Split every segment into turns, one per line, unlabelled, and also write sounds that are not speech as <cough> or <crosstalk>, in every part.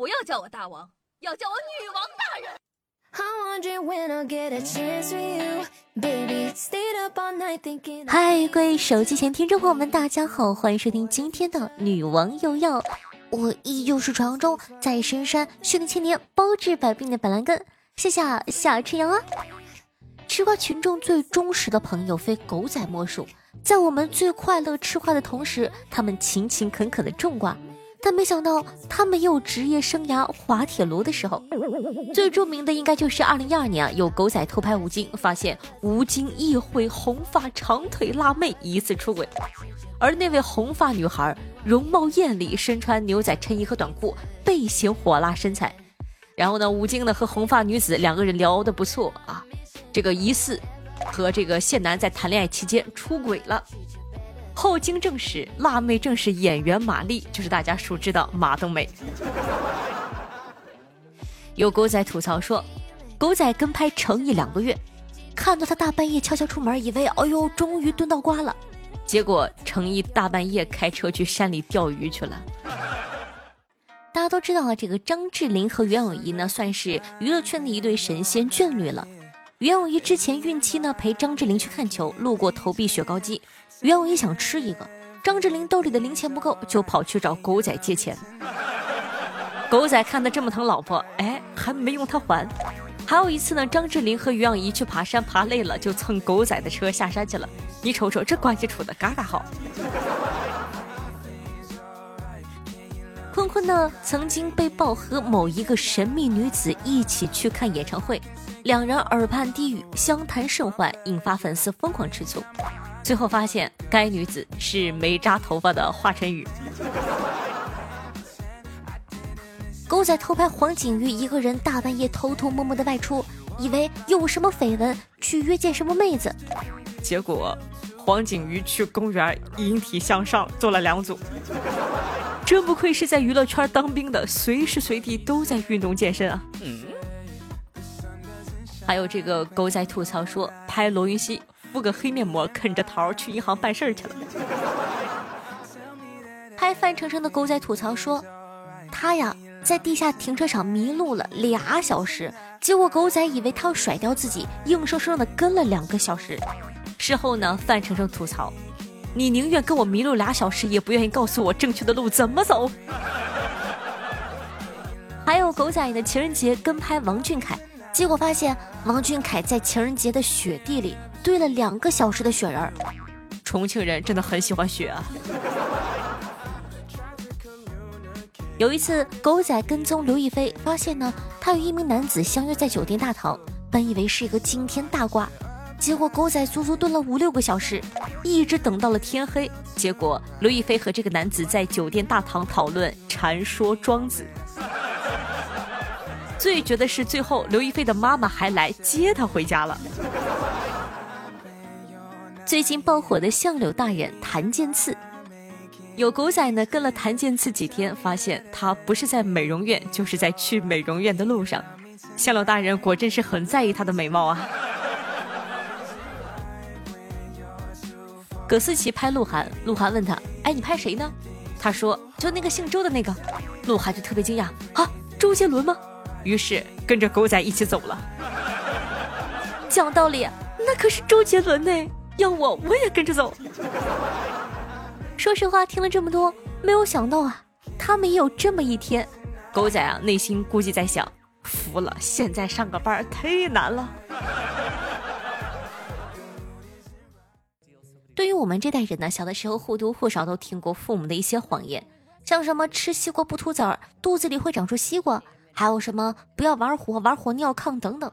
不要叫我大王，要叫我女王大人。
嗨，各位手机前听众朋友们，大家好，欢迎收听今天的女王又要。我依旧是传说中在深山训练千年、包治百病的板蓝根，谢谢夏春阳啊！吃瓜群众最忠实的朋友非狗仔莫属，在我们最快乐吃瓜的同时，他们勤勤恳恳的种瓜。但没想到，他们有职业生涯滑铁卢的时候。最著名的应该就是二零一二年啊，有狗仔偷拍吴京，发现吴京一会红发长腿辣妹疑似出轨，而那位红发女孩容貌艳丽，身穿牛仔衬衣和短裤，背显火辣身材。然后呢，吴京呢和红发女子两个人聊得不错啊，这个疑似和这个谢楠在谈恋爱期间出轨了。后经证实，辣妹正是演员马丽，就是大家熟知的马冬梅。<laughs> 有狗仔吐槽说，狗仔跟拍成毅两个月，看到他大半夜悄悄出门，以为哎呦终于蹲到瓜了，结果成毅大半夜开车去山里钓鱼去了。<laughs> 大家都知道啊，这个张智霖和袁咏仪呢，算是娱乐圈的一对神仙眷侣了。袁咏仪之前孕期呢，陪张智霖去看球，路过投币雪糕机。袁咏仪想吃一个，张智霖兜里的零钱不够，就跑去找狗仔借钱。狗仔看他这么疼老婆，哎，还没用他还。还有一次呢，张智霖和袁咏仪去爬山，爬累了就蹭狗仔的车下山去了。你瞅瞅这关系处的嘎嘎好。坤坤呢，曾经被曝和某一个神秘女子一起去看演唱会，两人耳畔低语，相谈甚欢，引发粉丝疯狂吃醋。最后发现，该女子是没扎头发的华晨宇。狗仔偷拍黄景瑜一个人大半夜偷偷摸摸的外出，以为有什么绯闻，去约见什么妹子。结果，黄景瑜去公园引体向上做了两组。真不愧是在娱乐圈当兵的，随时随地都在运动健身啊。嗯还有这个狗仔吐槽说，拍罗云熙。敷个黑面膜，啃着桃去银行办事儿去了。拍范丞丞的狗仔吐槽说，他呀在地下停车场迷路了俩小时，结果狗仔以为他要甩掉自己，硬生生的跟了两个小时。事后呢，范丞丞吐槽，你宁愿跟我迷路俩小时，也不愿意告诉我正确的路怎么走。<laughs> 还有狗仔的情人节跟拍王俊凯，结果发现王俊凯在情人节的雪地里。堆了两个小时的雪人儿，重庆人真的很喜欢雪啊。有一次，狗仔跟踪刘亦菲，发现呢，他与一名男子相约在酒店大堂，本以为是一个惊天大瓜，结果狗仔足足蹲了五六个小时，一直等到了天黑。结果刘亦菲和这个男子在酒店大堂讨论传说庄子。最绝的是，最后刘亦菲的妈妈还来接她回家了。最近爆火的相柳大人谭健次，有狗仔呢跟了谭健次几天，发现他不是在美容院，就是在去美容院的路上。相柳大人果真是很在意他的美貌啊。葛思琪拍鹿晗，鹿晗问他：“哎，你拍谁呢？”他说：“就那个姓周的那个。”鹿晗就特别惊讶：“啊，周杰伦吗？”于是跟着狗仔一起走了。讲道理，那可是周杰伦呢。要我我也跟着走。说实话，听了这么多，没有想到啊，他们也有这么一天。狗仔啊，内心估计在想：服了，现在上个班太难了。对于我们这代人呢，小的时候或多或少都听过父母的一些谎言，像什么吃西瓜不吐籽儿，肚子里会长出西瓜，还有什么不要玩火，玩火尿炕等等。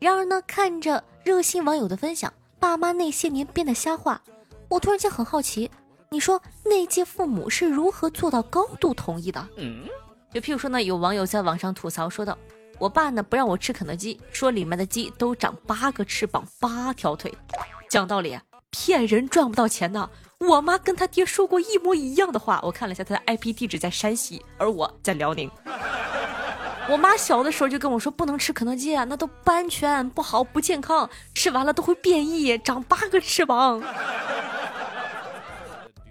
然而呢，看着热心网友的分享。爸妈那些年编的瞎话，我突然间很好奇，你说那届父母是如何做到高度同意的？嗯就譬如说呢，有网友在网上吐槽说道：“我爸呢不让我吃肯德基，说里面的鸡都长八个翅膀、八条腿。”讲道理，骗人赚不到钱的。我妈跟他爹说过一模一样的话，我看了一下他的 IP 地址在山西，而我在辽宁。我妈小的时候就跟我说，不能吃肯德基啊，那都不安全，不好，不健康，吃完了都会变异，长八个翅膀。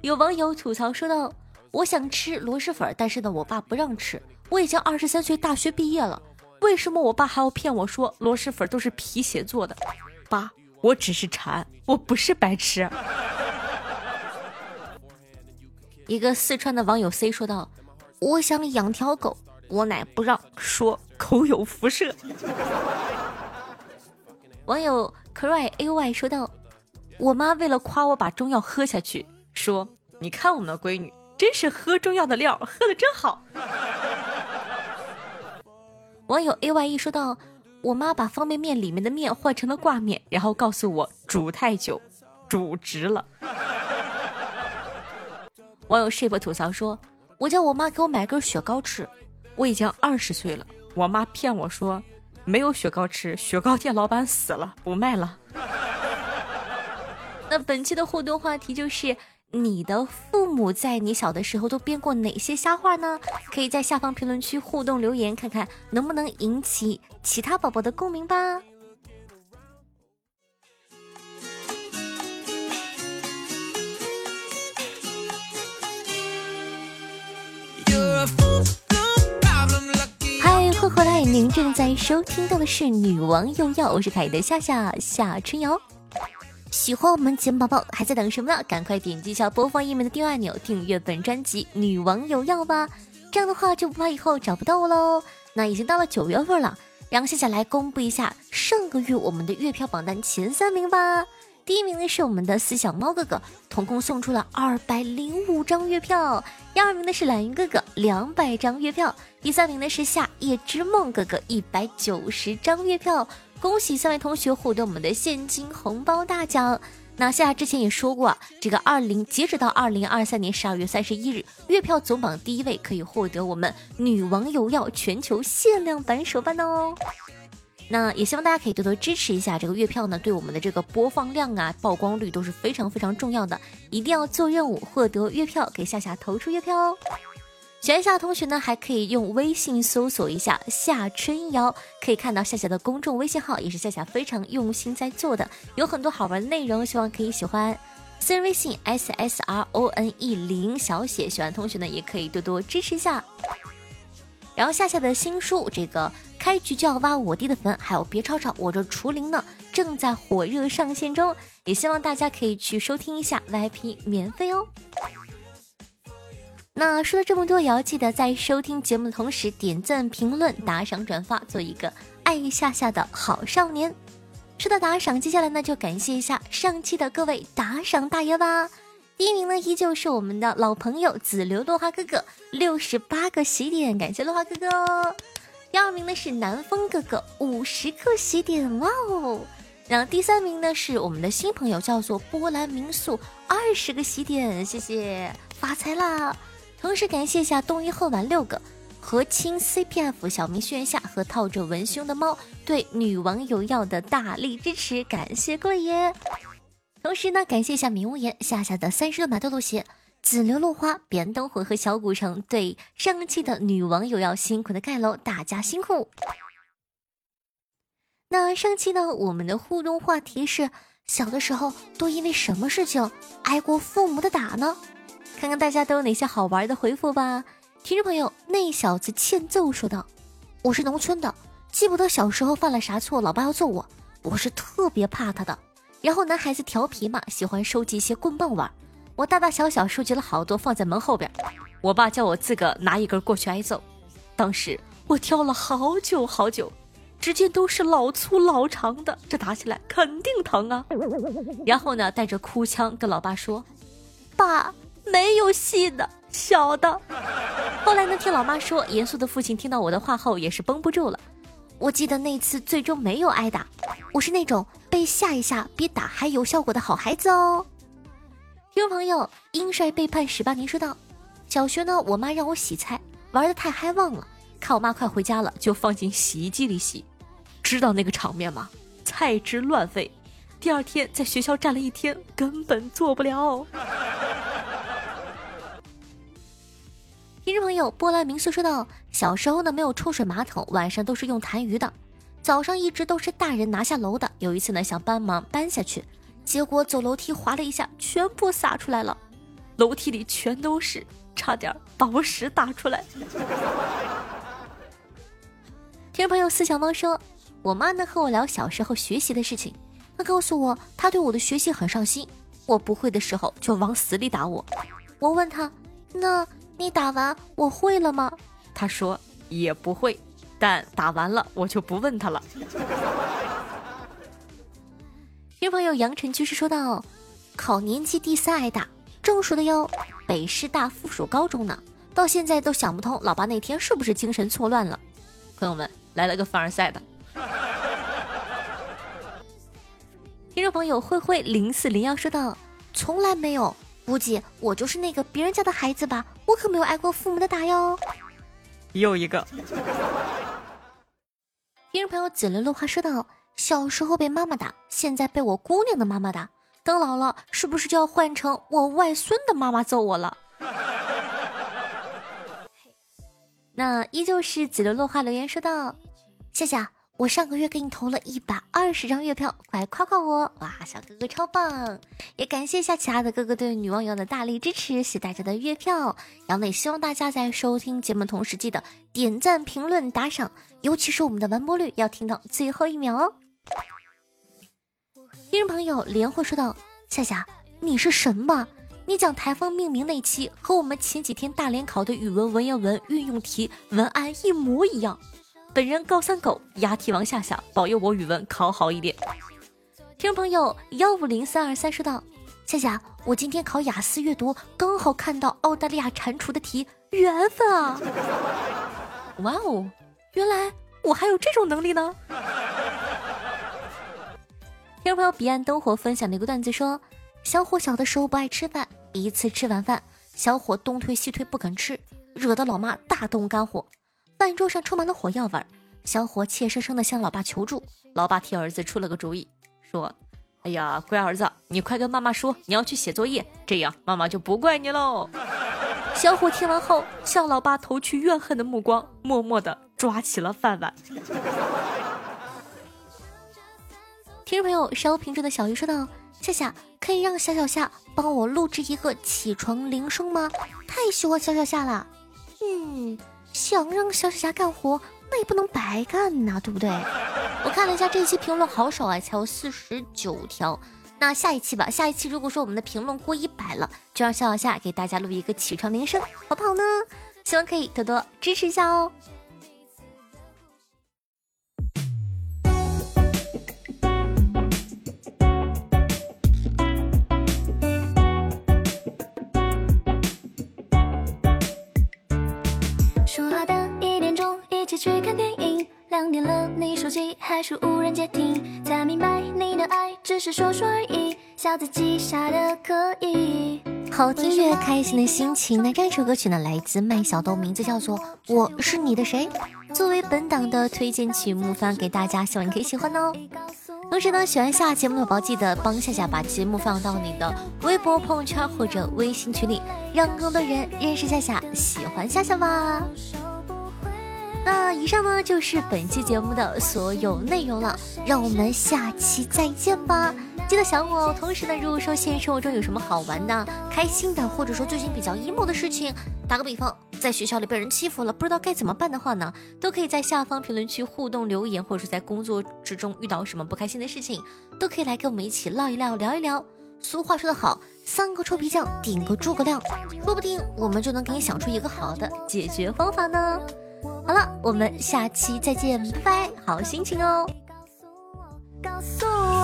有网友吐槽说道：“我想吃螺蛳粉，但是呢，我爸不让吃。我已经二十三岁，大学毕业了，为什么我爸还要骗我说螺蛳粉都是皮鞋做的？爸，我只是馋，我不是白痴。一个四川的网友 C 说道：“我想养条狗，我奶不让，说口有辐射。”网友 cry ay 说道：“我妈为了夸我把中药喝下去，说你看我们的闺女真是喝中药的料，喝的真好。”网友 A Y E 说道：“我妈把方便面里面的面换成了挂面，然后告诉我煮太久，煮直了。”网友 shape 吐槽说：“我叫我妈给我买根雪糕吃，我已经二十岁了，我妈骗我说。”没有雪糕吃，雪糕店老板死了，不卖了。<laughs> 那本期的互动话题就是：你的父母在你小的时候都编过哪些瞎话呢？可以在下方评论区互动留言，看看能不能引起其他宝宝的共鸣吧。回来，您正在收听到的是《女王又要》，我是凯的夏夏夏春瑶。喜欢我们节目宝宝还在等什么呢？赶快点击一下播放页面的订阅按钮，订阅本专辑《女王有药》吧。这样的话就不怕以后找不到我喽。那已经到了九月份了，让夏夏来公布一下上个月我们的月票榜单前三名吧。第一名呢是我们的思想猫哥哥，总共送出了二百零五张月票。第二名呢是懒云哥哥，两百张月票。第三名呢是夏夜之梦哥哥，一百九十张月票。恭喜三位同学获得我们的现金红包大奖。那夏夏之前也说过，这个二零截止到二零二三年十二月三十一日，月票总榜第一位可以获得我们女王有药全球限量版手办哦。那也希望大家可以多多支持一下这个月票呢，对我们的这个播放量啊、曝光率都是非常非常重要的，一定要做任务获得月票，给夏夏投出月票哦。喜欢夏夏同学呢，还可以用微信搜索一下夏春瑶，可以看到夏夏的公众微信号，也是夏夏非常用心在做的，有很多好玩的内容，希望可以喜欢。私人微信 s s r o n e 零小写，喜欢同学呢也可以多多支持一下。然后夏夏的新书这个。开局就要挖我弟的坟，还有别吵吵，我这除灵呢，正在火热上线中，也希望大家可以去收听一下，VIP 免费哦。那说了这么多，也要记得在收听节目的同时点赞、评论、打赏、转发，做一个爱夏夏的好少年。说到打赏，接下来呢就感谢一下上期的各位打赏大爷吧。第一名呢依旧是我们的老朋友紫流落花哥哥，六十八个喜点，感谢落花哥哥。第二名呢是南风哥哥，五十个喜点，哇哦！然后第三名呢是我们的新朋友，叫做波兰民宿，二十个喜点，谢谢，发财啦！同时感谢一下东一鹤丸六个，和亲 CPF 小明轩下和套着文胸的猫对女网友要的大力支持，感谢贵爷！同时呢感谢一下明无言下下的三十六码豆豆鞋。紫流落花、彼岸灯火和小古城对上期的女网友要辛苦的盖楼，大家辛苦。那上期呢，我们的互动话题是：小的时候都因为什么事情挨过父母的打呢？看看大家都有哪些好玩的回复吧。听众朋友，那小子欠揍说道：“我是农村的，记不得小时候犯了啥错，老爸要揍我，我是特别怕他的。然后男孩子调皮嘛，喜欢收集一些棍棒玩。”我大大小小收集了好多，放在门后边。我爸叫我自个拿一根过去挨揍。当时我挑了好久好久，只见都是老粗老长的，这打起来肯定疼啊。然后呢，带着哭腔跟老爸说：“爸，没有细的，小的。”后来呢，听老妈说，严肃的父亲听到我的话后也是绷不住了。我记得那次最终没有挨打，我是那种被吓一吓比打还有效果的好孩子哦。听众朋友，英帅背叛十八年说道：“小学呢，我妈让我洗菜，玩的太嗨忘了，看我妈快回家了，就放进洗衣机里洗，知道那个场面吗？菜汁乱飞，第二天在学校站了一天，根本做不了。”友，波兰民宿说道：“小时候呢，没有抽水马桶，晚上都是用痰盂的，早上一直都是大人拿下楼的。有一次呢，想帮忙搬下去。”结果走楼梯滑了一下，全部洒出来了，楼梯里全都是，差点把我屎打出来。听众朋友四小猫说，我妈呢和我聊小时候学习的事情，她告诉我她对我的学习很上心，我不会的时候就往死里打我。我问她，那你打完我会了吗？他说也不会，但打完了我就不问他了。<laughs> 听朋友杨晨居士说道，考年级第三挨打，正数的哟，北师大附属高中呢，到现在都想不通老爸那天是不是精神错乱了。朋友们。来了个凡尔赛的，<laughs> 听众朋友灰灰零四零幺说道：“从来没有，估计我就是那个别人家的孩子吧，我可没有挨过父母的打哟。”又一个，<laughs> 听众朋友紫了落花说道：“小时候被妈妈打，现在被我姑娘的妈妈打，等老了是不是就要换成我外孙的妈妈揍我了？” <laughs> 那依旧是紫流落花留言说道。夏夏，我上个月给你投了一百二十张月票，快夸夸我！哇，小哥哥超棒！也感谢一下其他的哥哥对女网友的大力支持，谢大家的月票。然后也希望大家在收听节目同时记得点赞、评论、打赏，尤其是我们的完播率要听到最后一秒哦。听众朋友连会说道：“夏夏，你是神吧？你讲台风命名那期和我们前几天大连考的语文文言文运用题文案一模一样。”本人高三狗，押题王夏夏，保佑我语文考好一点。听众朋友幺五零三二三说道：夏夏，我今天考雅思阅读，刚好看到澳大利亚蟾蜍的题，缘分啊！<laughs> 哇哦，原来我还有这种能力呢。听众朋友彼岸灯火分享的一个段子说：小伙小的时候不爱吃饭，一次吃完饭，小伙东推西推不肯吃，惹得老妈大动肝火。饭桌上充满了火药味儿，小伙怯生生地向老爸求助。老爸替儿子出了个主意，说：“哎呀，乖儿子，你快跟妈妈说你要去写作业，这样妈妈就不怪你喽。”小伙听完后，向老爸投去怨恨的目光，默默地抓起了饭碗。听众朋友，稍平着的小鱼说道：“夏夏，可以让小小夏帮我录制一个起床铃声吗？太喜欢小小夏了。”嗯。想让小小霞干活，那也不能白干呐，对不对？<laughs> 我看了一下这一期评论好少啊，才有四十九条。那下一期吧，下一期如果说我们的评论过一百了，就让小小夏给大家录一个起床铃声，好不好呢？希望可以多多支持一下哦。手机还是无人接听，才明白你的爱只是说说而已，笑自己傻的可以。好听乐，开心的心情。那这首歌曲呢，来自麦小豆，名字叫做《我是你的谁》，作为本档的推荐曲目发给大家，希望你可以喜欢哦。同时呢，喜欢下节目的宝宝记得帮夏夏把节目放到你的微博、朋友圈或者微信群里，让更多人认识夏夏，喜欢夏夏吧。那以上呢就是本期节目的所有内容了，让我们下期再见吧！记得想我哦。同时呢，如果说现实生活中有什么好玩的、开心的，或者说最近比较 emo 的事情，打个比方，在学校里被人欺负了，不知道该怎么办的话呢，都可以在下方评论区互动留言，或者是在工作之中遇到什么不开心的事情，都可以来跟我们一起唠一唠、聊一聊。俗话说得好，三个臭皮匠顶个诸葛亮，说不定我们就能给你想出一个好的解决方法呢。好了，我们下期再见，拜拜，好心情哦。告诉我，告诉我。